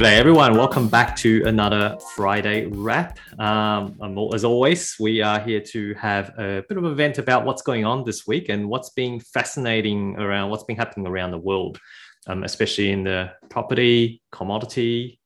G'day everyone, welcome back to another Friday wrap. Um, as always, we are here to have a bit of an event about what's going on this week and what's been fascinating around what's been happening around the world, um, especially in the property, commodity,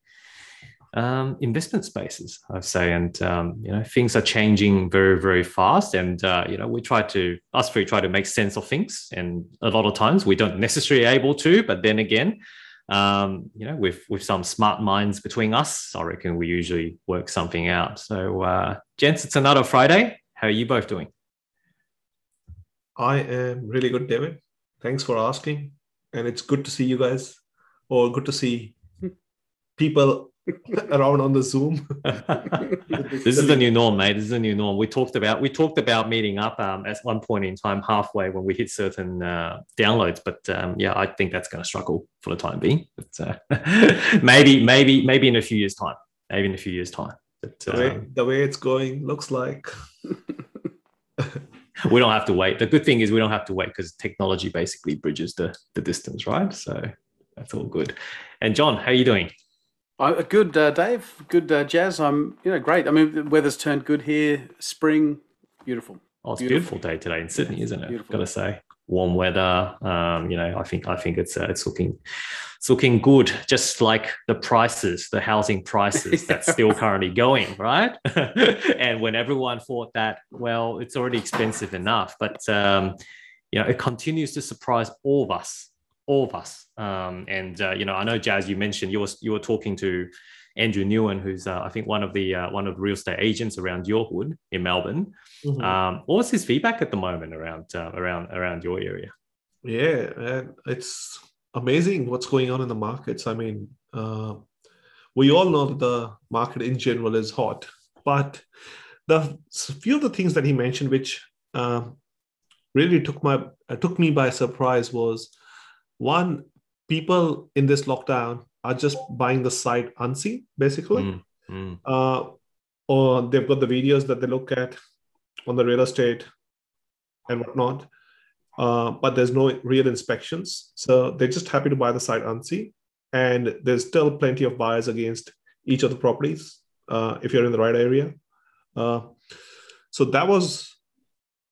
um, investment spaces, I'd say. And um, you know, things are changing very, very fast. And uh, you know, we try to us three try to make sense of things, and a lot of times we don't necessarily able to. But then again um, you know, with with some smart minds between us, I reckon we usually work something out. So, uh, gents, it's another Friday. How are you both doing? I am really good, David. Thanks for asking, and it's good to see you guys, or good to see people around on the Zoom. this is the new norm, mate. This is the new norm. We talked about we talked about meeting up um, at one point in time, halfway when we hit certain uh, downloads. But um, yeah, I think that's going to struggle for the time being. But uh, maybe, maybe, maybe in a few years' time. Maybe in a few years' time. But, the, way, um, the way it's going looks like. we don't have to wait. The good thing is we don't have to wait because technology basically bridges the the distance, right? So that's all good. And John, how are you doing? Uh, good, uh, Dave. Good, uh, Jazz. I'm, you know, great. I mean, the weather's turned good here. Spring, beautiful. Oh, it's beautiful. beautiful day today in Sydney, isn't it? Beautiful. Got to say, warm weather. Um, you know, I think I think it's uh, it's looking it's looking good. Just like the prices, the housing prices that's still currently going, right? and when everyone thought that, well, it's already expensive enough, but um, you know, it continues to surprise all of us all of us. Um, and uh, you know, I know Jazz, you mentioned you were you were talking to Andrew Newen, who's uh, I think one of the uh, one of the real estate agents around your hood in Melbourne. Mm-hmm. Um, what was his feedback at the moment around uh, around around your area? Yeah, man, it's amazing what's going on in the markets. I mean, uh, we all know that the market in general is hot, but the few of the things that he mentioned, which uh, really took my took me by surprise, was one, people in this lockdown are just buying the site unseen, basically. Mm, mm. Uh, or they've got the videos that they look at on the real estate and whatnot. Uh, but there's no real inspections. So they're just happy to buy the site unseen. And there's still plenty of buyers against each of the properties uh, if you're in the right area. Uh, so that was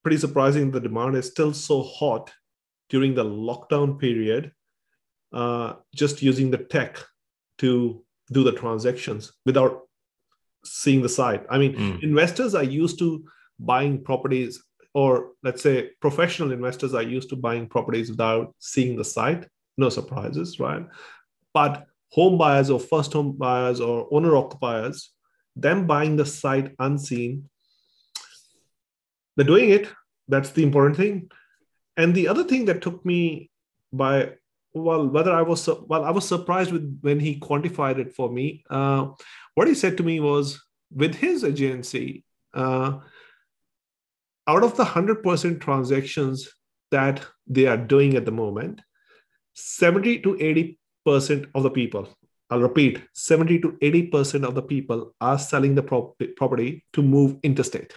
pretty surprising. The demand is still so hot during the lockdown period, uh, just using the tech to do the transactions without seeing the site. I mean, mm. investors are used to buying properties, or let's say professional investors are used to buying properties without seeing the site. No surprises, right? But home buyers or first home buyers or owner occupiers, them buying the site unseen, they're doing it. That's the important thing. And the other thing that took me by well, whether I was well, I was surprised with when he quantified it for me. Uh, what he said to me was, with his agency, uh, out of the hundred percent transactions that they are doing at the moment, seventy to eighty percent of the people, I'll repeat, seventy to eighty percent of the people are selling the property to move interstate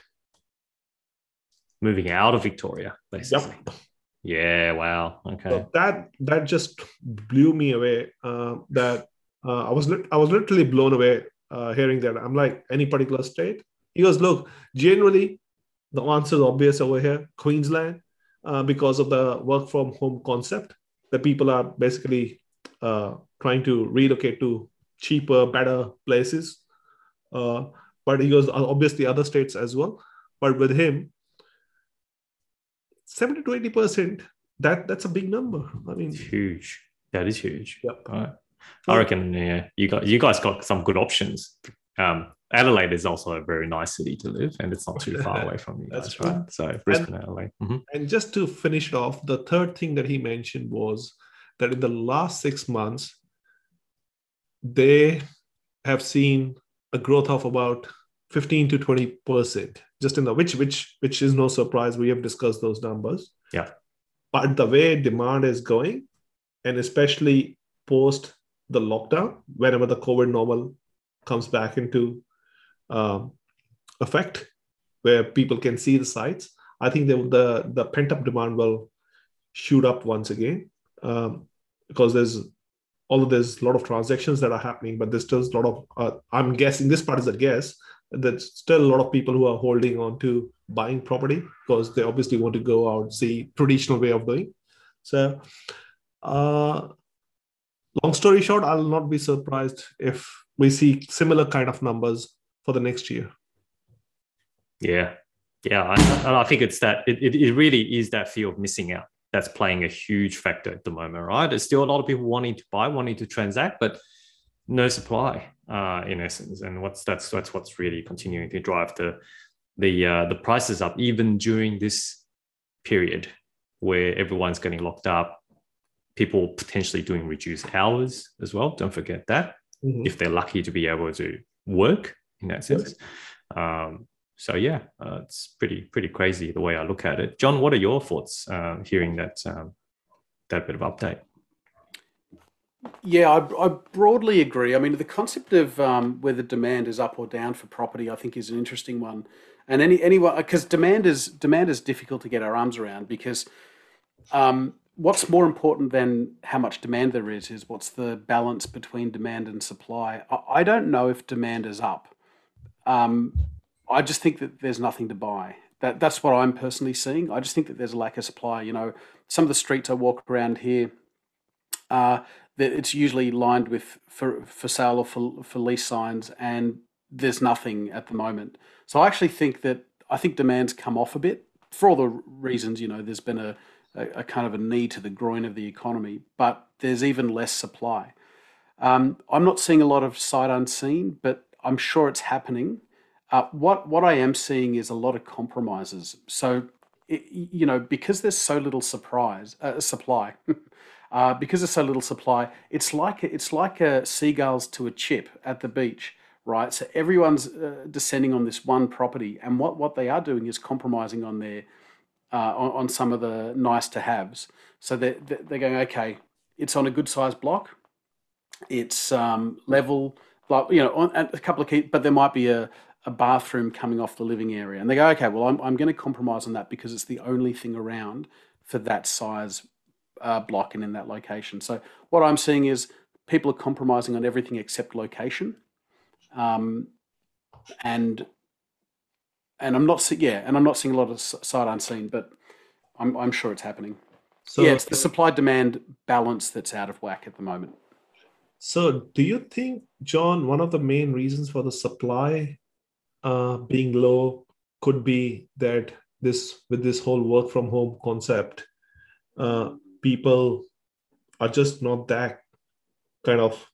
moving out of Victoria, basically. Yep. Yeah. Wow. Okay. So that that just blew me away. Uh, that uh, I was I was literally blown away uh, hearing that. I'm like, any particular state? He goes, look, generally, the answer is obvious over here, Queensland, uh, because of the work from home concept. The people are basically uh, trying to relocate to cheaper, better places. Uh, but he goes, obviously, other states as well. But with him, 70 to 80 percent. That that's a big number. I mean it's huge. That is huge. Yep. I reckon yeah you got you guys got some good options. Um adelaide is also a very nice city to live and it's not too far away from you guys right? so brisbane and, adelaide. Mm-hmm. and just to finish off the third thing that he mentioned was that in the last six months they have seen a growth of about 15 to 20 percent just in the which which which is no surprise. We have discussed those numbers. Yeah. But the way demand is going and especially post the lockdown whenever the covid normal comes back into um, effect where people can see the sites i think the the, the pent up demand will shoot up once again. Um, because there's although there's a lot of transactions that are happening, but there's still a lot of, uh, I'm guessing this part is a guess, there's still a lot of people who are holding on to buying property because they obviously want to go out see traditional way of doing. So, uh, long story short, I'll not be surprised if we see similar kind of numbers for the next year. Yeah, yeah, I, I think it's that it, it really is that fear of missing out that's playing a huge factor at the moment, right? There's still a lot of people wanting to buy, wanting to transact, but no supply, uh, in essence. And what's that's that's what's really continuing to drive the the uh, the prices up, even during this period where everyone's getting locked up. People potentially doing reduced hours as well. Don't forget that mm-hmm. if they're lucky to be able to work in that sense. Um, so yeah, uh, it's pretty pretty crazy the way I look at it. John, what are your thoughts uh, hearing that um, that bit of update? Yeah, I, I, broadly agree. I mean, the concept of um, whether demand is up or down for property, I think, is an interesting one. And any anyone because demand is demand is difficult to get our arms around because um, what's more important than how much demand there is is what's the balance between demand and supply. I, I don't know if demand is up. Um, I just think that there's nothing to buy. That that's what I'm personally seeing. I just think that there's a lack of supply. You know, some of the streets I walk around here, uh, that it's usually lined with for for sale or for for lease signs, and there's nothing at the moment. So I actually think that I think demand's come off a bit for all the reasons. You know, there's been a, a, kind of a knee to the groin of the economy, but there's even less supply. Um, I'm not seeing a lot of sight unseen, but I'm sure it's happening. Uh, what what I am seeing is a lot of compromises. So, it, you know, because there's so little surprise uh, supply, uh, because there's so little supply, it's like it's like a seagulls to a chip at the beach, right? So everyone's uh, descending on this one property, and what what they are doing is compromising on their uh, on, on some of the nice to haves. So they're they're going okay. It's on a good sized block. It's um, level, like you know, on, a couple of key, but there might be a a bathroom coming off the living area. And they go, okay, well, I'm, I'm going to compromise on that because it's the only thing around for that size uh, block and in that location. So what I'm seeing is people are compromising on everything except location. Um, and and I'm not seeing, yeah, and I'm not seeing a lot of sight unseen, but I'm, I'm sure it's happening. So, yeah, it's the supply demand balance that's out of whack at the moment. So, do you think, John, one of the main reasons for the supply uh, being low could be that this with this whole work from home concept uh, people are just not that kind of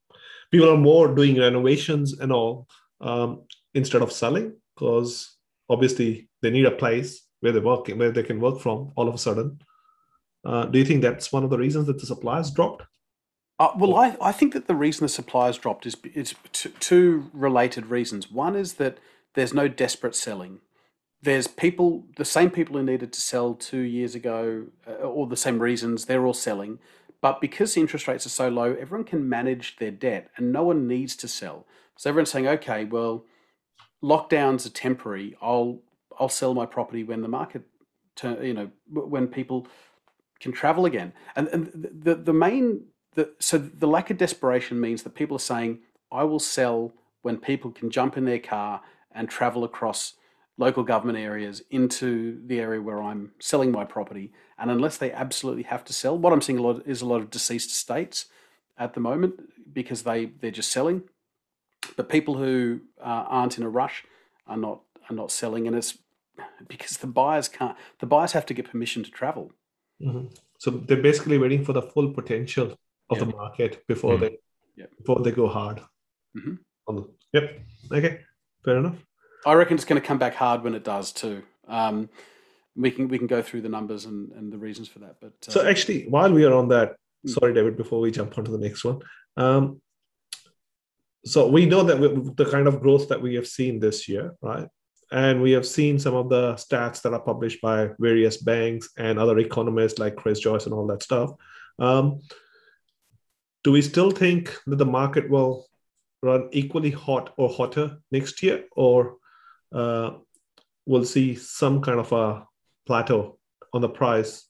people are more doing renovations and all um, instead of selling because obviously they need a place where they work where they can work from all of a sudden uh, do you think that's one of the reasons that the supply has dropped uh, well, I, I think that the reason the supply has dropped is, is two related reasons. One is that there's no desperate selling. There's people, the same people who needed to sell two years ago, uh, or the same reasons, they're all selling. But because interest rates are so low, everyone can manage their debt and no one needs to sell. So everyone's saying, okay, well, lockdowns are temporary. I'll I'll sell my property when the market, turn, you know, when people can travel again. And, and the the main the so the lack of desperation means that people are saying, I will sell when people can jump in their car and travel across local government areas into the area where I'm selling my property. And unless they absolutely have to sell, what I'm seeing a lot is a lot of deceased estates at the moment because they they're just selling. But people who uh, aren't in a rush are not are not selling, and it's because the buyers can't. The buyers have to get permission to travel. Mm-hmm. So they're basically waiting for the full potential of the market before mm-hmm. they before they go hard. Mm-hmm. The, yep. Okay. Fair enough. I reckon it's going to come back hard when it does too. Um, we can we can go through the numbers and, and the reasons for that. But uh, so actually, while we are on that, hmm. sorry, David, before we jump on to the next one. Um, so we know that we, the kind of growth that we have seen this year, right? And we have seen some of the stats that are published by various banks and other economists like Chris Joye and all that stuff. Um, do we still think that the market will run equally hot or hotter next year, or uh, we'll see some kind of a plateau on the price?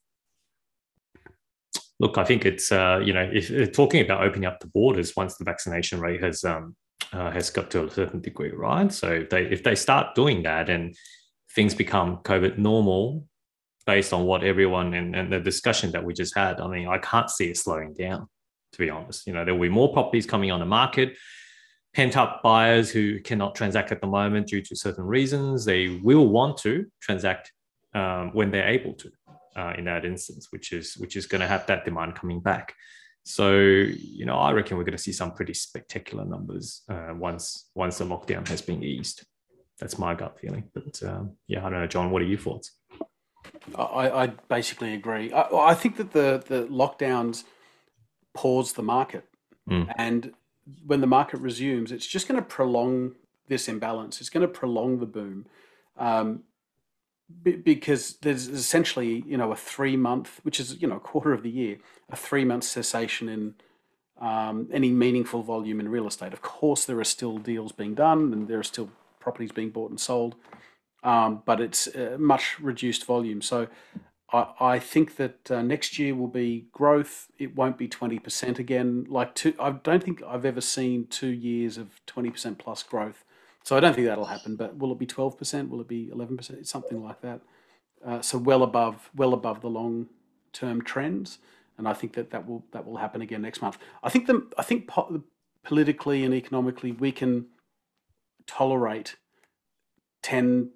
look, I think it's uh, you know if, if, talking about opening up the borders once the vaccination rate has um, uh, has got to a certain degree, right? So if they if they start doing that and things become COVID normal, based on what everyone and, and the discussion that we just had, I mean, I can't see it slowing down. To be honest, you know, there will be more properties coming on the market. Pent up buyers who cannot transact at the moment due to certain reasons, they will want to transact um, when they're able to uh, in that instance, which is which is going to have that demand coming back. So you know, I reckon we're going to see some pretty spectacular numbers uh, once once the lockdown has been eased. That's my gut feeling. But um, yeah, I don't know, John. What are your thoughts? I, I basically agree. I, I, think that the the lockdowns pause the market, mm. and when the market resumes, it's just going to prolong this imbalance. It's going to prolong the boom. Um, because there's essentially you know a three month which is you know a quarter of the year a three month cessation in um, any meaningful volume in real estate of course there are still deals being done and there are still properties being bought and sold um, but it's a much reduced volume so I, think that uh, next year will be growth it won't be 20% again like two, I don't think I've ever seen two years of 20% plus growth so I don't think that'll happen. But will it be twelve percent? Will it be eleven percent? Something like that. Uh, so well above, well above the long term trends, and I think that that will that will happen again next month. I think the I think po- politically and economically we can tolerate ten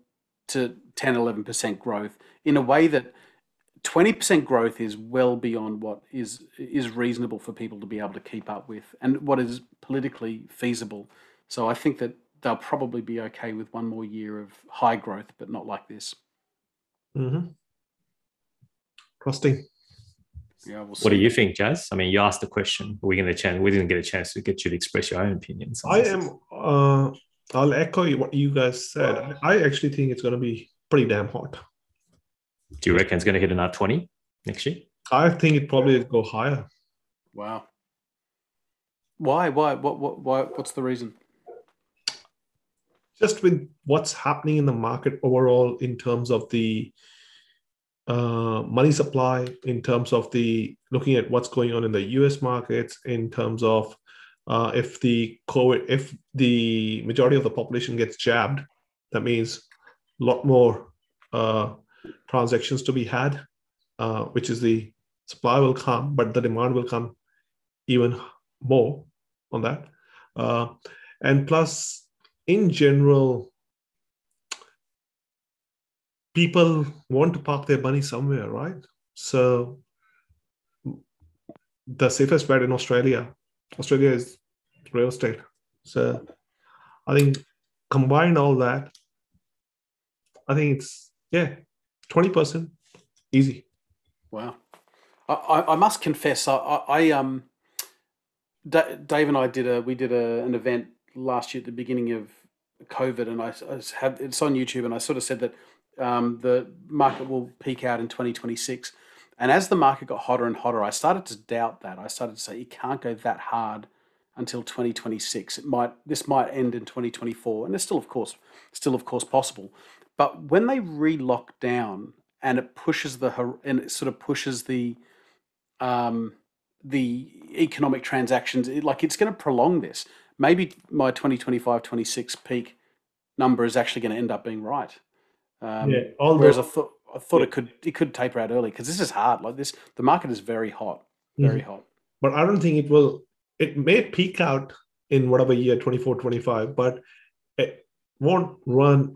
to 10 11 percent growth in a way that 20% growth is well beyond what is is reasonable for people to be able to keep up with and what is politically feasible so i think that they'll probably be okay with one more year of high growth, but not like this. Mm-hmm. Trusting. Yeah, we'll what do you think, Jazz? I mean, you asked the question. We going to chance. We didn't get a chance to get you to express your own opinions. I am. Uh, I'll echo what you guys said. I actually think it's going to be pretty damn hot. Do you reckon it's going to hit another twenty next year? I think it probably go higher. Wow. Why? Why? What? What? Why? What's the reason? just with what's happening in the market overall in terms of the uh, money supply, in terms of the looking at what's going on in the U.S. markets, in terms of uh, if the COVID, if the majority of the population gets jabbed, that means a lot more uh, transactions to be had, uh, which is the supply will come, but the demand will come even more on that. Uh, and plus, in general, people want to park their money somewhere, right? So the safest bet in Australia, Australia is real estate. So I think combine all that, I think it's yeah, twenty percent easy. Wow, I, I must confess, I, I um, Dave and I did a we did a, an event last year at the beginning of COVID, and I, I had it's on YouTube, and I sort of said that um, the market will peak out in 2026. And as the market got hotter and hotter, I started to doubt that. I started to say it can't go that hard until 2026. It might this might end in 2024, and it's still of course still of course possible. But when they re-lock down and it pushes the and it sort of pushes the um, the economic transactions, it, like it's going to prolong this maybe my 2025 26 peak number is actually going to end up being right. Um, yeah, whereas I thought I thought yeah. it could it could taper out early because this is hard. Like this, the market is very hot, very mm-hmm. hot. But I don't think it will. It may peak out in whatever year 24, 25, but it won't run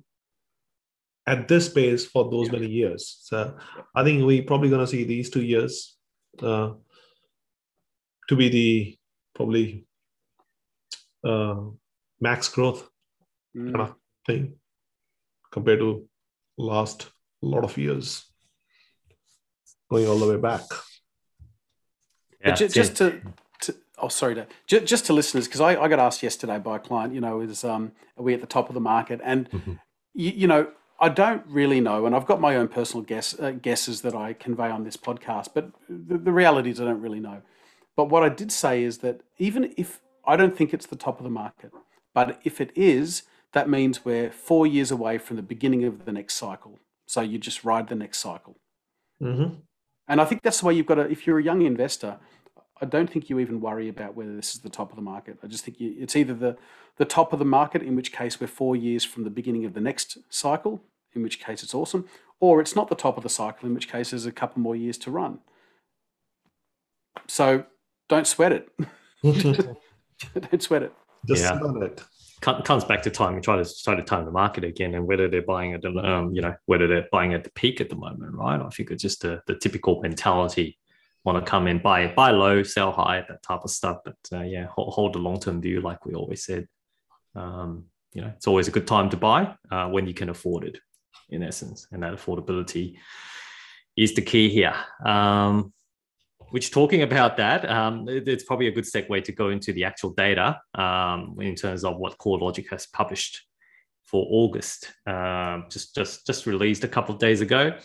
at this pace for those yeah. many years. So I think we're probably going to see these two years uh, to be the probably uh, max growth mm. kind of thing compared to last lot of years going all the way back. Yeah, just, just to, to, oh sorry to just, just to listeners because I, I got asked yesterday by a client you know is um are we at the top of the market and mm-hmm. you, you know I don't really know, and I've got my own personal guess uh, guesses that I convey on this podcast. But the, the reality is, I don't really know. But what I did say is that even if I don't think it's the top of the market. But if it is, that means we're four years away from the beginning of the next cycle. So you just ride the next cycle. Mm-hmm. And I think that's the way you've got to, if you're a young investor, I don't think you even worry about whether this is the top of the market. I just think you, it's either the, the top of the market, in which case we're four years from the beginning of the next cycle, in which case it's awesome, or it's not the top of the cycle, in which case there's a couple more years to run. So don't sweat it. don't sweat it. Just Yeah. about it. Comes back to time. We try to try to time the market again, and whether they're buying at the um, you know whether they're buying at the peak at the moment, right? I think it's just the, the typical mentality. Want to come in, buy buy low, sell high, that type of stuff. But uh, yeah, hold, hold the long term view, like we always said. Um, you know, it's always a good time to buy uh, when you can afford it, in essence, and that affordability is the key here. Um, which talking about that, um, it- it's probably a good segue to go into the actual data um, in terms of what CoreLogic has published for August, um, just just just released a couple of days ago.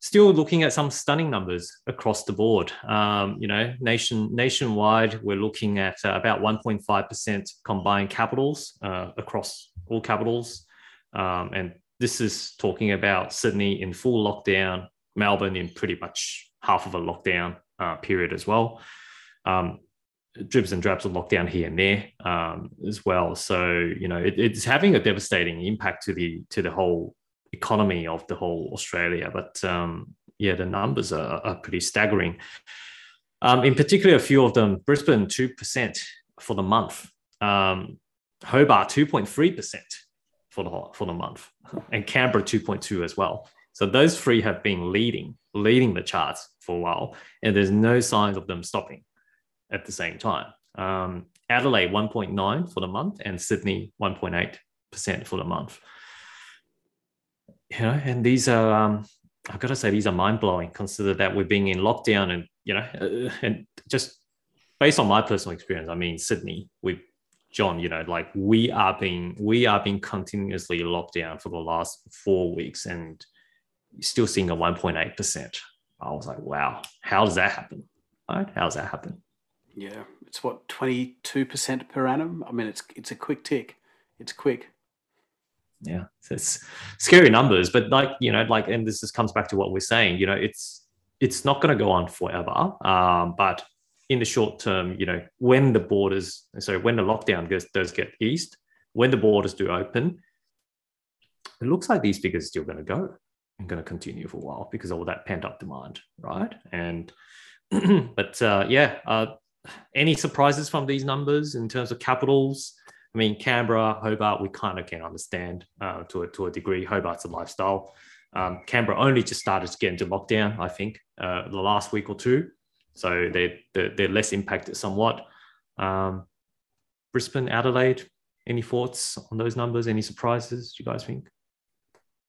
Still looking at some stunning numbers across the board. Um, you know, nation nationwide, we're looking at uh, about 1.5 percent combined capitals uh, across all capitals, um, and this is talking about Sydney in full lockdown, Melbourne in pretty much half of a lockdown uh, period as well. Um, dribs and drabs of lockdown here and there um, as well. So you know it, it's having a devastating impact to the to the whole economy of the whole Australia. But um, yeah, the numbers are, are pretty staggering. Um, in particular, a few of them: Brisbane two percent for the month, um, Hobart two point three percent for the whole- for the month, and Canberra two point two as well. So those three have been leading leading the charts for a while, and there's no signs of them stopping at the same time. Um, Adelaide 1.9 for the month, and Sydney 1.8 percent for the month. You know, and these are um, I've got to say these are mind blowing. Consider that we're being in lockdown, and you know, uh, and just based on my personal experience, I mean Sydney, we John, you know, like we are being we are being continuously locked down for the last four weeks, and still seeing a 1.8%. I was like, wow, how does that happen? Right? How does that happen? Yeah, it's what twenty two percent per annum. I mean, it's it's a quick tick. It's quick. Yeah, so it's scary numbers, but like you know, like, and this just comes back to what we're saying. You know, it's it's not going to go on forever, um, but in the short term, you know, when the borders, so when the lockdown does get eased, when the borders do open, it looks like these figures are still going to go and going to continue for a while because of all that pent up demand, right? And but uh, yeah, uh, any surprises from these numbers in terms of capitals? I mean, Canberra, Hobart, we kind of can understand uh, to a to a degree. Hobart's a lifestyle. Um, Canberra only just started to get into lockdown, I think, uh, the last week or two, so they they're, they're less impacted somewhat. Um, Brisbane, Adelaide, any thoughts on those numbers? Any surprises? Do you guys think?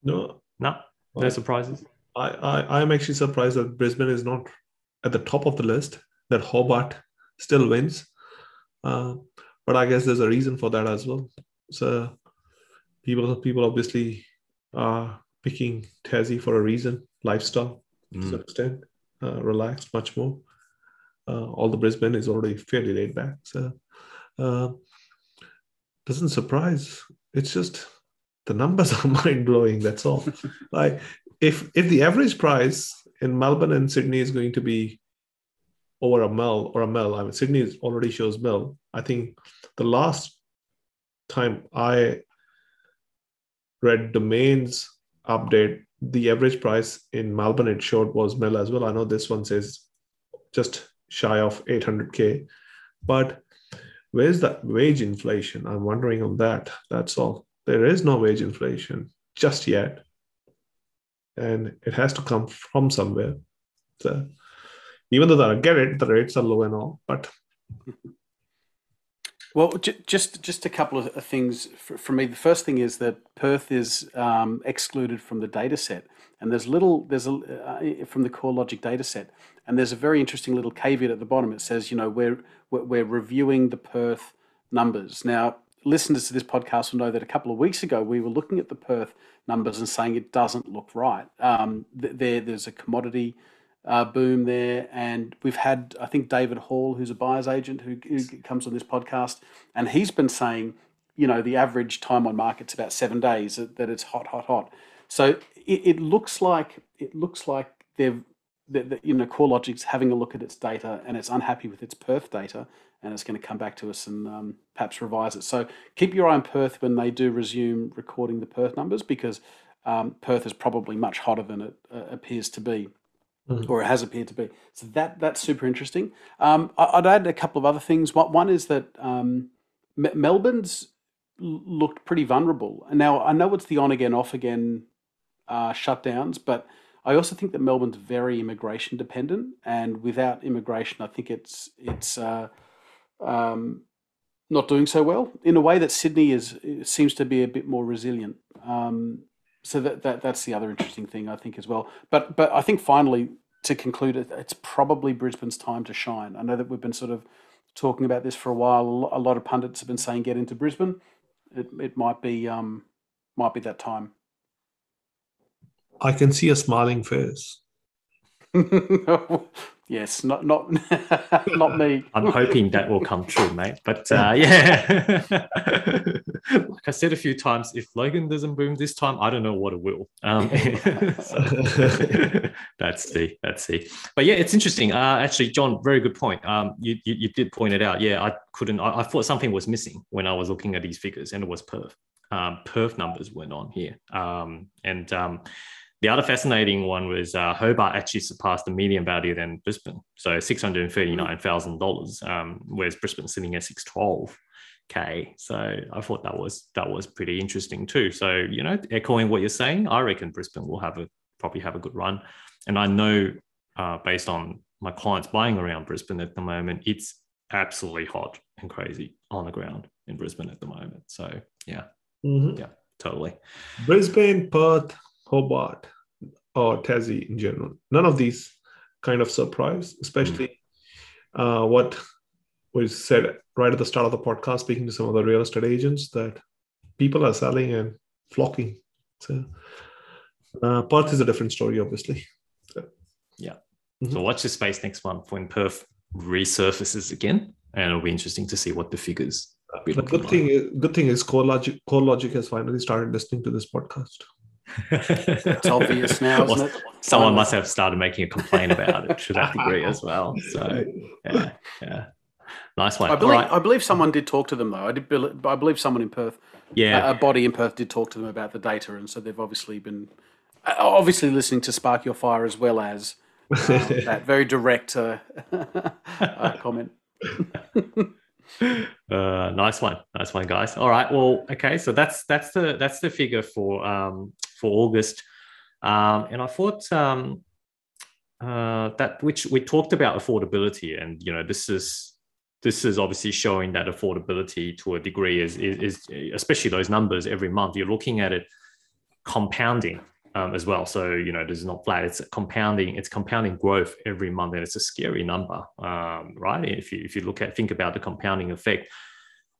No, No, no surprises. I, I I'm actually surprised that Brisbane is not at the top of the list. That Hobart still wins, uh, but I guess there's a reason for that as well. So people people obviously are picking Tassie for a reason, lifestyle to Mm. some extent, uh, relaxed much more. Uh, all the Brisbane is already fairly laid back, so uh, doesn't surprise. It's just the numbers are mind blowing. That's all. like if if the average price in Melbourne and Sydney is going to be over a mil or a mil, I mean Sydney is- already shows mil. I think the last time I read Domain's update, the average price in Melbourne it showed was mil as well. I know this one says just shy of 800k, but where's the wage inflation? I'm wondering on that. That's all. There is no wage inflation just yet and it has to come from somewhere. So even though I get it, the rates are low and all, but Well, just just a couple of of things for, for me. The first thing is that Perth is um, excluded from the data set, and there's little there's a uh, from the CoreLogic data set, and there's a very interesting little caveat at the bottom. It says, you know, we're we're, reviewing the Perth numbers now. Listeners to this podcast will know that a couple of weeks ago we were looking at the Perth numbers and saying it doesn't look right. Um, there, there's a commodity uh, boom there. And we've had, I think, David Hall, who's a buyer's agent who, who comes on this podcast, and he's been saying, you know, the average time on market's about seven days that, that it's hot, hot, hot. So it, it looks like it looks like they've that, that you know CoreLogic's having a look at its data and it's unhappy with its Perth data, and it's going to come back to us and um, perhaps revise it. So keep your eye on Perth when they do resume recording the Perth numbers because um, Perth is probably much hotter than it uh, appears to be. Mm. Or it has appeared to be. So that that's super interesting. Um, I, would add a couple of other things. One, one is that um, Melbourne's looked pretty vulnerable. And now I know it's the on again, off again uh, shutdowns, but I also think that Melbourne's very immigration dependent, and without immigration, I think it's it's uh, um, not doing so well in a way that Sydney is seems to be a bit more resilient. Um, so that, that that's the other interesting thing I think as well. But but I think finally to conclude, it's probably Brisbane's time to shine. I know that we've been sort of talking about this for a while. A lot of pundits have been saying get into Brisbane. It it might be um might be that time. I can see a smiling face. yes, not not not me. I'm hoping that will come true, mate. But uh, yeah, like I said a few times, if Logan doesn't boom this time, I don't know what it will. Um, that's the that's the. But yeah, it's interesting. Uh, actually, John, very good point. Um, you, you, you did point it out. Yeah, I couldn't. I, I, thought something was missing when I was looking at these figures, and it was Perth. Um, Perth numbers weren't on here, um, and um, the other fascinating one was uh, Hobart actually surpassed the median value than Brisbane, so six hundred thirty-nine thousand um, dollars, whereas Brisbane sitting at six twelve k. So I thought that was that was pretty interesting too. So you know, echoing what you're saying, I reckon Brisbane will have a probably have a good run, and I know uh, based on my clients buying around Brisbane at the moment, it's absolutely hot and crazy on the ground in Brisbane at the moment. So yeah, mm-hmm. yeah, totally. Brisbane, Perth, Hobart or Tassie in general. None of these kind of surprise, especially uh, what was said right at the start of the podcast, speaking to some of the real estate agents, that people are selling and flocking. So uh, Perth is a different story, obviously. So, yeah. Mm-hmm. So watch this space next month when Perth resurfaces again, and it'll be interesting to see what the figures. The good like. thing is, good thing is CoreLogic, CoreLogic has finally started listening to this podcast it's obvious now, well, it? Someone must have started making a complaint about it to that degree as well. So yeah, yeah. Nice one. I believe, right. I believe someone did talk to them though. I did. I believe someone in Perth, yeah, a, a body in Perth did talk to them about the data, and so they've obviously been uh, obviously listening to Spark Your Fire as well as um, that very direct uh, uh, comment. uh, nice one, nice one, guys. All right, well, okay, so that's that's the that's the figure for um, for August, um, and I thought um, uh, that which we talked about affordability, and you know, this is this is obviously showing that affordability to a degree is, is, is especially those numbers every month. You're looking at it compounding um, as well. So you know, this is not flat; it's compounding. It's compounding growth every month, and it's a scary number, um, right? If you if you look at think about the compounding effect,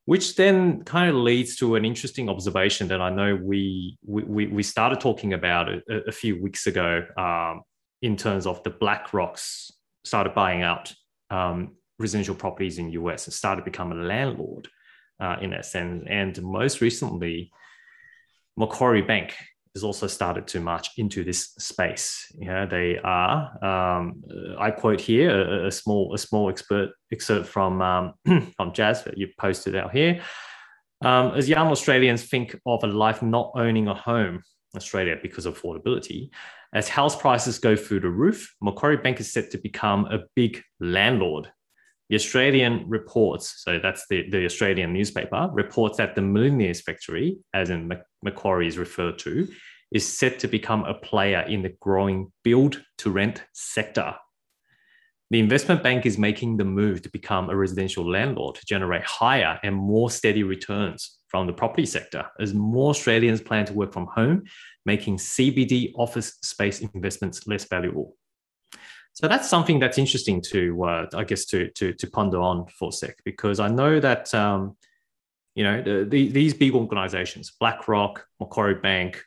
which then kind of leads to an interesting observation that I know we we we started talking about a, a few weeks ago um, in terms of the BlackRocks started buying out um, residential properties in US and started becoming a landlord uh, in that sense, and most recently. Macquarie Bank has also started to march into this space. Yeah, they are. Um, I quote here a, a, small a small expert excerpt from um, from Jazz that you posted out here. Um, as young Australians think of a life not owning a home, Australia because of affordability, as house prices go through the roof, Macquarie Bank is set to become a big landlord. The Australian reports, so that's the, the Australian newspaper, reports that the Millionaires Factory, as in Macquarie is referred to, is set to become a player in the growing build to rent sector. The investment bank is making the move to become a residential landlord to generate higher and more steady returns from the property sector as more Australians plan to work from home, making CBD office space investments less valuable. So that's something that's interesting to, uh, I guess, to, to, to ponder on for a sec, because I know that, um, you know, the, the, these big organizations, BlackRock, Macquarie Bank,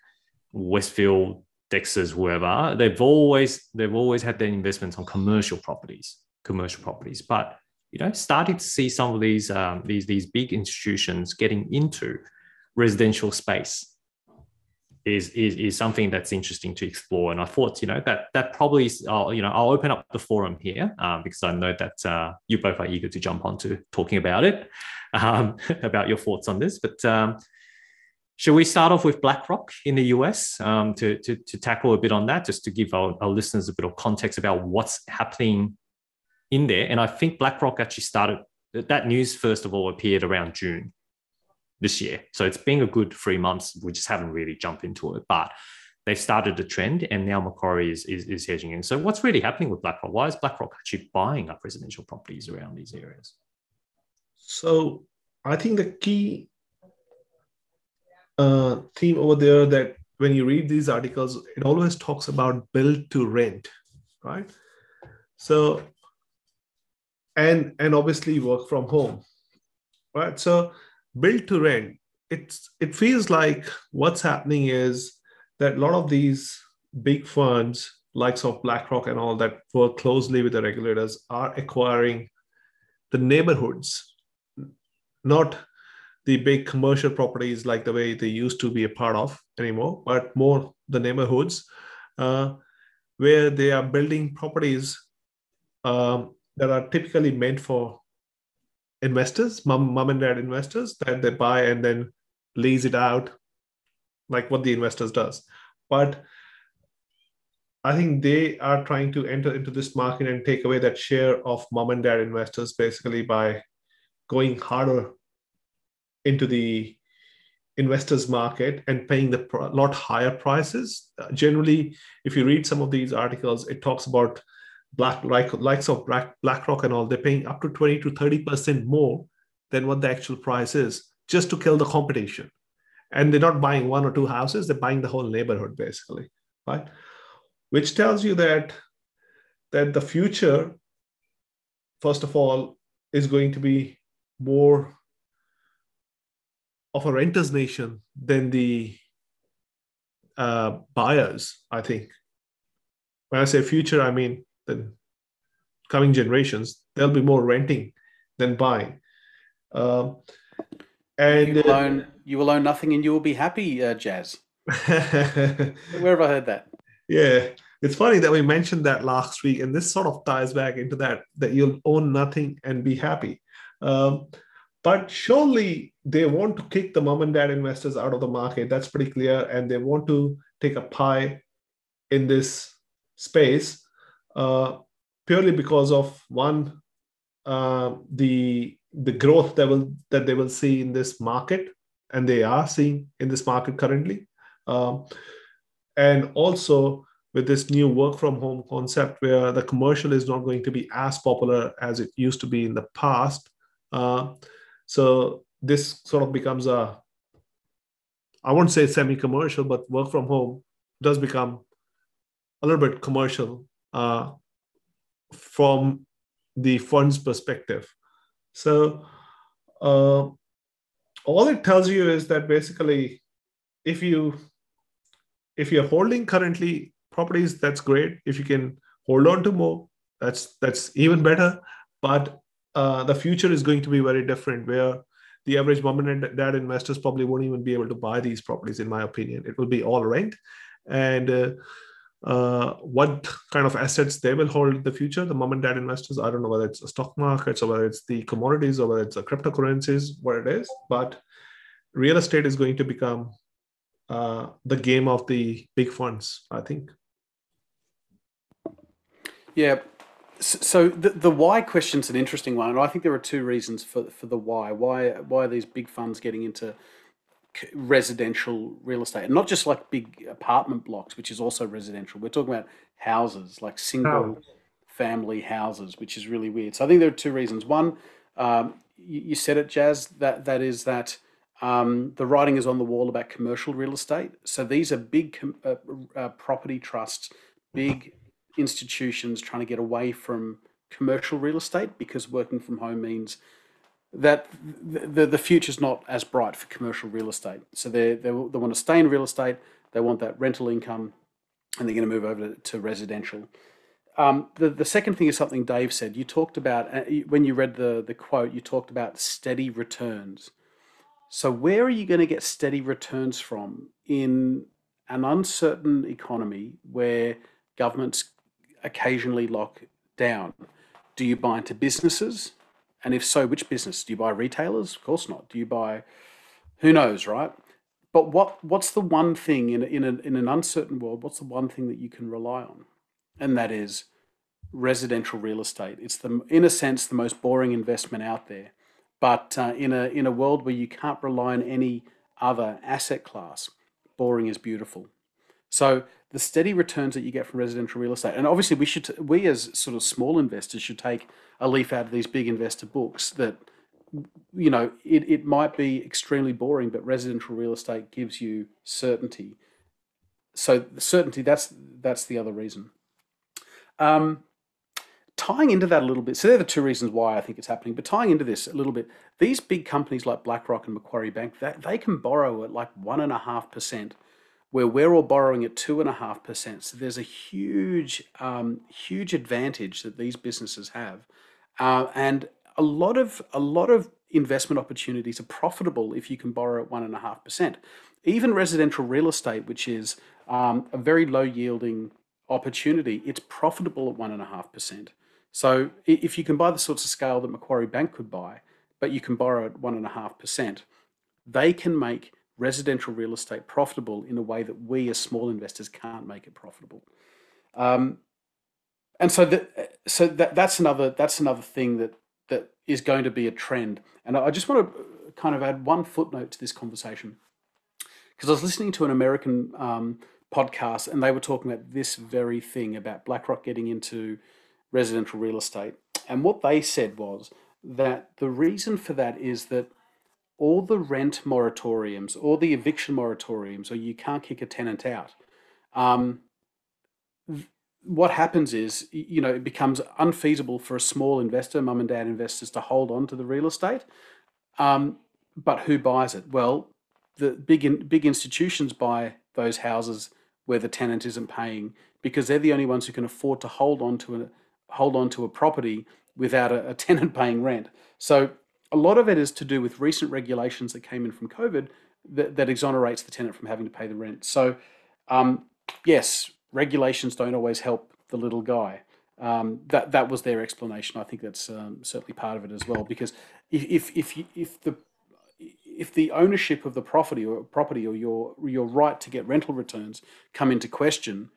Westfield, Dexus, whoever, they've always they've always had their investments on commercial properties, commercial properties. But you know, starting to see some of these um, these these big institutions getting into residential space. Is, is is something that's interesting to explore. And I thought, you know, that that probably, I'll, you know, I'll open up the forum here um, because I know that uh, you both are eager to jump onto talking about it, um, about your thoughts on this. But um, should we start off with BlackRock in the US um, to, to, to tackle a bit on that, just to give our, our listeners a bit of context about what's happening in there? And I think BlackRock actually started that news first of all appeared around June this year. So it's been a good three months. We just haven't really jumped into it, but they've started a trend and now Macquarie is, is, is hedging in. So what's really happening with BlackRock? Why is BlackRock actually buying up residential properties around these areas? So I think the key uh, theme over there that when you read these articles, it always talks about build to rent, right? So and and obviously work from home, right? So build to rent it's it feels like what's happening is that a lot of these big firms likes of blackrock and all that work closely with the regulators are acquiring the neighborhoods not the big commercial properties like the way they used to be a part of anymore but more the neighborhoods uh, where they are building properties um, that are typically meant for investors, mom, mom and dad investors that they buy and then lease it out, like what the investors does. But I think they are trying to enter into this market and take away that share of mom and dad investors basically by going harder into the investors market and paying the lot higher prices. Uh, generally, if you read some of these articles, it talks about black like likes of black blackrock and all they're paying up to 20 to 30 percent more than what the actual price is just to kill the competition. And they're not buying one or two houses they're buying the whole neighborhood basically right? Which tells you that that the future first of all is going to be more of a renters nation than the uh, buyers i think. When i say future i mean the coming generations, there'll be more renting than buying. Um, and you will, own, you will own nothing and you will be happy, uh, Jazz. Where have I heard that? Yeah, it's funny that we mentioned that last week, and this sort of ties back into that that you'll own nothing and be happy. Um, but surely they want to kick the mom and dad investors out of the market. That's pretty clear, and they want to take a pie in this space purely because of one uh, the the growth that will that they will see in this market and they are seeing in this market currently. Um, and also with this new work from home concept where the commercial is not going to be as popular as it used to be in the past uh, so this sort of becomes a i won't say semi-commercial but work from home does become a little bit commercial uh, from the fund's perspective. So uh, all it tells you is that basically, if you if you're holding currently properties, that's great. If you can hold on to more, that's that's even better. But uh, the future is going to be very different, where the average mom and dad investors probably won't even be able to buy these properties. In my opinion, it will be all rent, and uh, what kind of assets they will hold in the future, the mom and dad investors. I don't know whether it's stock markets or whether it's the commodities or whether it's the cryptocurrencies, what it is, but real estate is going to become uh, the game of the big funds, I think. Yeah. So the, the why question is an interesting one, and I think there are two reasons for for the why. Why why are these big funds getting into residential real estate, and not just like big apartment blocks, which is also residential. We're talking about houses, like single family houses, which is really weird. So I think there are two reasons. One, um, you, you, said it, Jazz. That that is that um, the writing is on the wall about commercial real estate. So these are big com- uh, uh, property trusts, big institutions trying to get away from commercial real estate because working from home means that the, the future's not as bright for commercial real estate. So they, they, they want to stay in real estate, they want that rental income, and they're going to move over to, to residential. Um, the, the second thing is something Dave said. You talked about, uh, when you read the, the quote, you talked about steady returns. So, where are you going to get steady returns from in an uncertain economy where governments occasionally lock down, do you buy into businesses? And if so, which business? Do you buy retailers? Of course not. Do you buy, who knows, right? But what, what's the one thing in, in, a, in an uncertain world, what's the one thing that you can rely on? And that is residential real estate. It's the, in a sense, the most boring investment out there. But uh, in a in a world where you can't rely on any other asset class, boring is beautiful. So the steady returns that you get from residential real estate, and obviously we should we as sort of small investors should take a leaf out of these big investor books that you know it, it might be extremely boring, but residential real estate gives you certainty. So certainty that's that's the other reason. Um, tying into that a little bit, so they're the two reasons why I think it's happening. But tying into this a little bit, these big companies like BlackRock and Macquarie Bank, that they can borrow at like one and a half percent, where we're all borrowing at two and a half percent. So there's a huge, um, huge advantage that these businesses have, uh, and a lot of a lot of investment opportunities are profitable if you can borrow at one and a half percent. Even residential real estate, which is um, a very low yielding opportunity, it's profitable at one and a half percent. So if you can buy the sorts of scale that Macquarie Bank could buy, but you can borrow at one and a half percent, they can make residential real estate profitable in a way that we as small investors can't make it profitable. Um, and so so that, that's another that's another thing that that is going to be a trend. And I just want to kind of add one footnote to this conversation because I was listening to an American um, podcast and they were talking about this very thing about BlackRock getting into residential real estate. And what they said was that the reason for that is that all the rent moratoriums or the eviction moratoriums, or you can't kick a tenant out, um, what happens is, you know, it becomes unfeasible for a small investor, mum and dad investors, to hold on to the real estate. Um, but who buys it? Well, the big in, big institutions buy those houses where the tenant isn't paying because they're the only ones who can afford to hold on to a, hold on to a property without a, a tenant paying rent. So a lot of it is to do with recent regulations that came in from COVID that, that exonerates the tenant from having to pay the rent. So um, yes, regulations don't always help the little guy. Um, that that was their explanation. I think that's um, certainly part of it as well. Because if if if, you, if the if the ownership of the property or property or your your right to get rental returns come into question,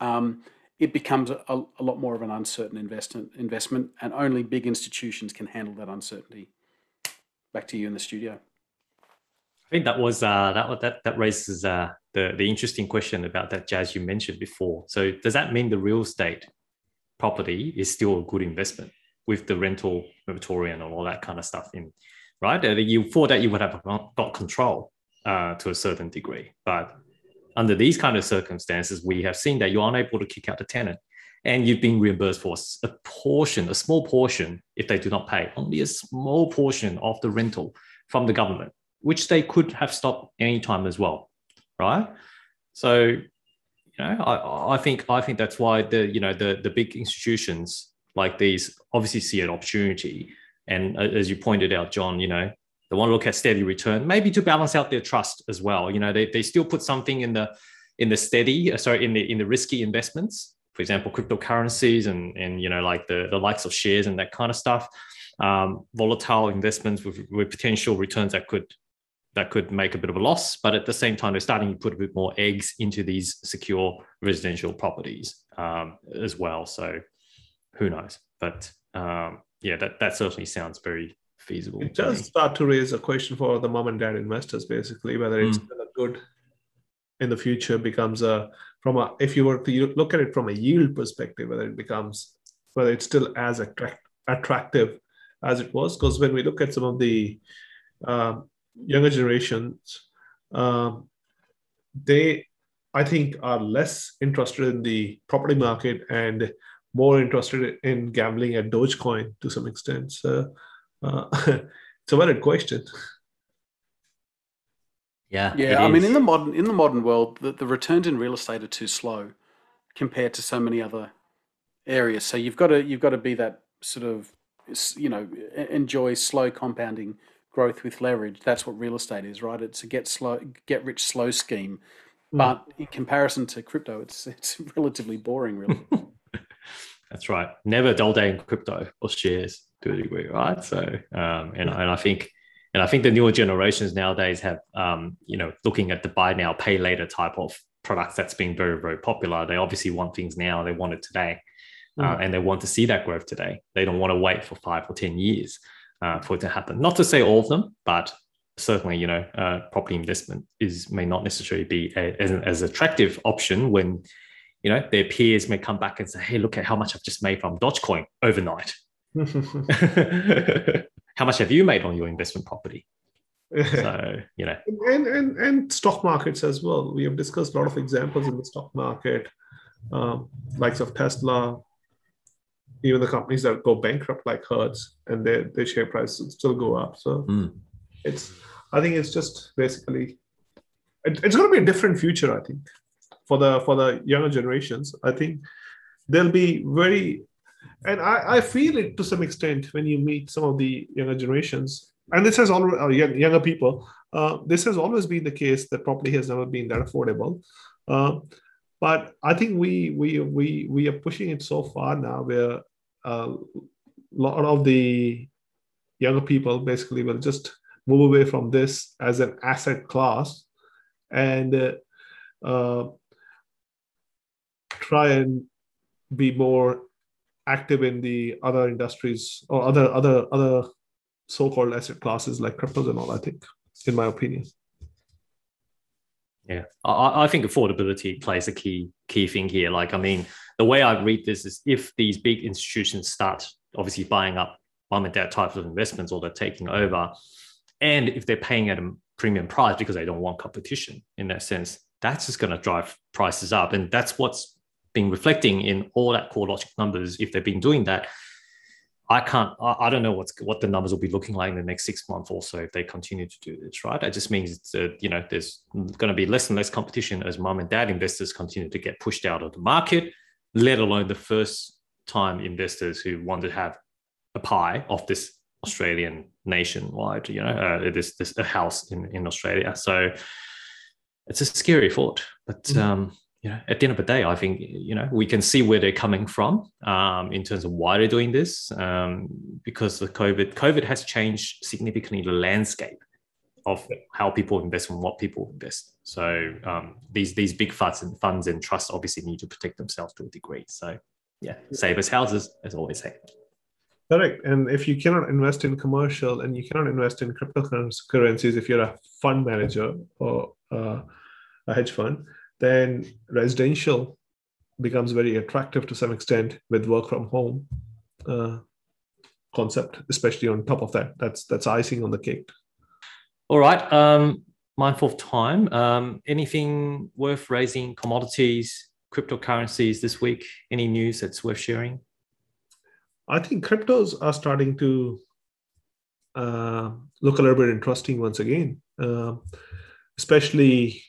um, it becomes a, a lot more of an uncertain investment, investment, and only big institutions can handle that uncertainty. Back to you in the studio. I think that was uh, that that that raises uh, the the interesting question about that Jas you mentioned before. So does that mean the real estate property is still a good investment with the rental moratorium and all that kind of stuff in, right? You for that you would have got control uh, to a certain degree, but under these kind of circumstances, we have seen that you're unable to kick out the tenant and you've been reimbursed for a portion, a small portion, if they do not pay, only a small portion of the rental from the government, which they could have stopped anytime as well, right? So, you know, I, I think I think that's why the you know the the big institutions like these obviously see an opportunity, and as you pointed out, John, you know, they want to look at steady return, maybe to balance out their trust as well. You know, they, they still put something in the in the steady, uh, sorry, in the in the risky investments, for example, cryptocurrencies and and you know like the the likes of shares and that kind of stuff. Um, volatile investments with, with potential returns that could that could make a bit of a loss, but at the same time, they're starting to put a bit more eggs into these secure residential properties um, as well. So who knows? But um, yeah, that that certainly sounds very feasible. It does start to raise a question for the mom and dad investors, basically, whether it's mm. a good in the future becomes a from a if you were to look at it from a yield perspective, whether it becomes whether it's still as attract, attractive as it was. Because when we look at some of the uh, younger generations, um, they I think are less interested in the property market and more interested in gambling at Dogecoin to some extent. So uh, it's a valid question. Yeah, yeah. I is. mean, in the modern in the modern world, the, the returns in real estate are too slow compared to so many other areas. So you've got to you've got to be that sort of you know enjoy slow compounding growth with leverage. That's what real estate is, right? It's a get slow get rich slow scheme. but in comparison to crypto, it's it's relatively boring, really. That's right. Never a dull day in crypto or shares to a degree, right? So, um, and, and I think, and I think the newer generations nowadays have, um, you know, looking at the buy now, pay later type of products that's been very, very popular. They obviously want things now. They want it today, mm. uh, and they want to see that growth today. They don't want to wait for five or ten years uh, for it to happen. Not to say all of them, but certainly, you know, uh, property investment is may not necessarily be a, as, as attractive option when you know their peers may come back and say, "Hey, look at how much I've just made from Dogecoin overnight." how much have you made on your investment property? so you know, and, and and stock markets as well. We have discussed a lot of examples in the stock market, um, likes of Tesla, even the companies that go bankrupt like Hertz, and their their share prices still go up. So mm. it's, I think it's just basically, it, it's going to be a different future. I think for the for the younger generations. I think they'll be very, and I, I feel it to some extent when you meet some of the younger generations, and this has always uh, younger people. Uh, this has always been the case that property has never been that affordable. Uh, but I think we we we we are pushing it so far now where a uh, lot of the younger people basically will just move away from this as an asset class and uh, try and be more active in the other industries or other other other so-called asset classes like cryptos and all i think in my opinion. Yeah. I, I think affordability plays a key key thing here. Like i mean the way i read this is if these big institutions start obviously buying up mom and dad types of investments or they're taking over and if they're paying at a premium price because they don't want competition in that sense that's just going to drive prices up. And that's what's been reflecting in all that CoreLogic numbers, if they've been doing that, I can't, I, don't know what's what the numbers will be looking like in the next six months or so if they continue to do this, right? It just means it's, uh, you know, there's going to be less and less competition as mom and dad investors continue to get pushed out of the market, let alone the first time investors who want to have a pie of this Australian nationwide, you know, uh, this, this a house in, in Australia. So it's a scary thought, but, mm-hmm. um, you know, at the end of the day, I think you know we can see where they're coming from um, in terms of why they're doing this. Um, because the COVID, COVID has changed significantly the landscape of how people invest and what people invest. So um, these these big funds and funds and trusts obviously need to protect themselves to a degree. So yeah, save as houses, as always say. Correct. And if you cannot invest in commercial and you cannot invest in cryptocurrencies, if you're a fund manager or uh, a hedge fund, then residential becomes very attractive to some extent with work from home uh, concept, especially on top of that. That's that's icing on the cake. All right. Um, mindful of time. Um, anything worth raising? Commodities, cryptocurrencies this week? Any news that's worth sharing? I think cryptos are starting to uh, look a little bit interesting once again, uh, especially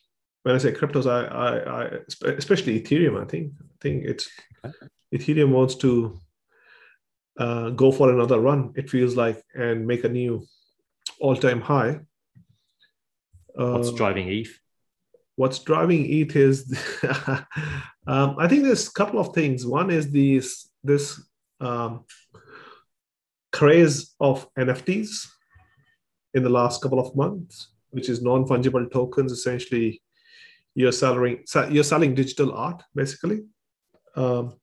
when I say cryptos, I, I, I especially Ethereum. I think I think it's Ethereum wants to uh, go for another run. It feels like and make a new all-time high. What's uh, driving ETH? What's driving ETH is, um, I think there's a couple of things. One is these this um, craze of NFTs in the last couple of months, which is non-fungible tokens, essentially you're selling you're selling digital art basically. Um,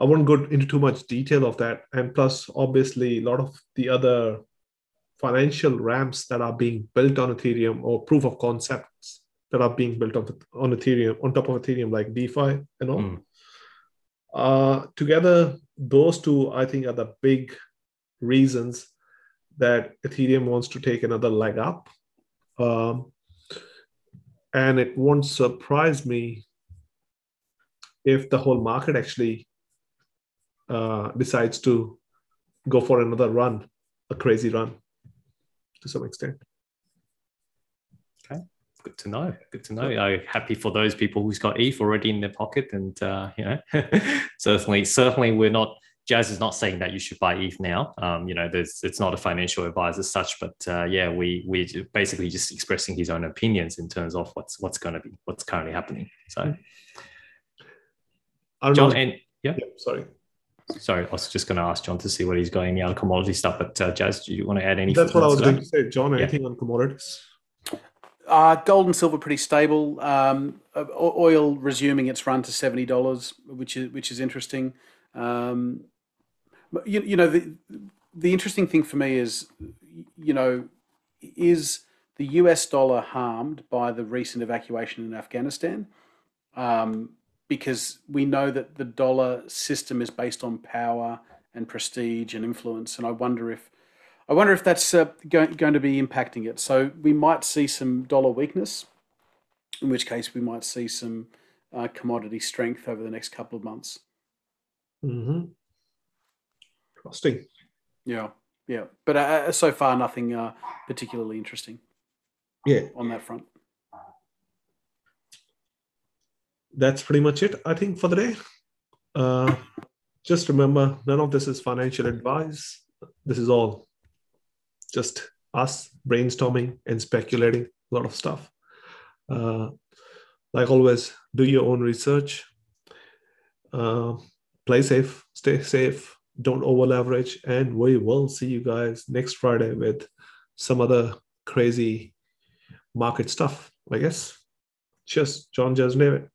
I won't go into too much detail of that, and plus, obviously, a lot of the other financial ramps that are being built on Ethereum or proof of concepts that are being built on, on Ethereum on top of Ethereum, like DeFi and all. Mm. Uh, together, those two, I think, are the big reasons that Ethereum wants to take another leg up. Um, and it won't surprise me if the whole market actually uh, decides to go for another run, a crazy run to some extent. Okay, good to know. Good to know. I'm happy for those people who's got ETH already in their pocket, and uh, you know, certainly, certainly, we're not Jas is not saying that you should buy ETH now. Um, you know, there's it's not a financial advice as such, but uh, yeah, we we basically just expressing his own opinions in terms of what's what's going to be what's currently happening. So, I don't John, know. and yeah, Yeah, sorry. sorry, I was just going to ask John to see what he's going any other commodity stuff. But uh, Jas, do you want to add anything? That's what I was going to say. John, Yeah. anything on commodities? Uh, gold and silver pretty stable. Um, oil resuming its run to seventy dollars, which is which is interesting. Um, but you, you know the the interesting thing for me is, you know, is the U.S. dollar harmed by the recent evacuation in Afghanistan? Um, because we know that the dollar system is based on power and prestige and influence, and I wonder if I wonder if that's uh, going, going to be impacting it. So we might see some dollar weakness, in which case we might see some uh, commodity strength over the next couple of months. Mm-hmm. Interesting. Yeah, yeah. But uh, so far, nothing uh, particularly interesting Yeah, on that front. that's pretty much it, I think, for the day. Uh, just remember, none of this is financial advice. This is all just us brainstorming and speculating a lot of stuff. Uh, like always, do your own research. Uh, play safe, stay safe, don't over leverage, and we will see you guys next Friday with some other crazy market stuff, I guess. Cheers, John David.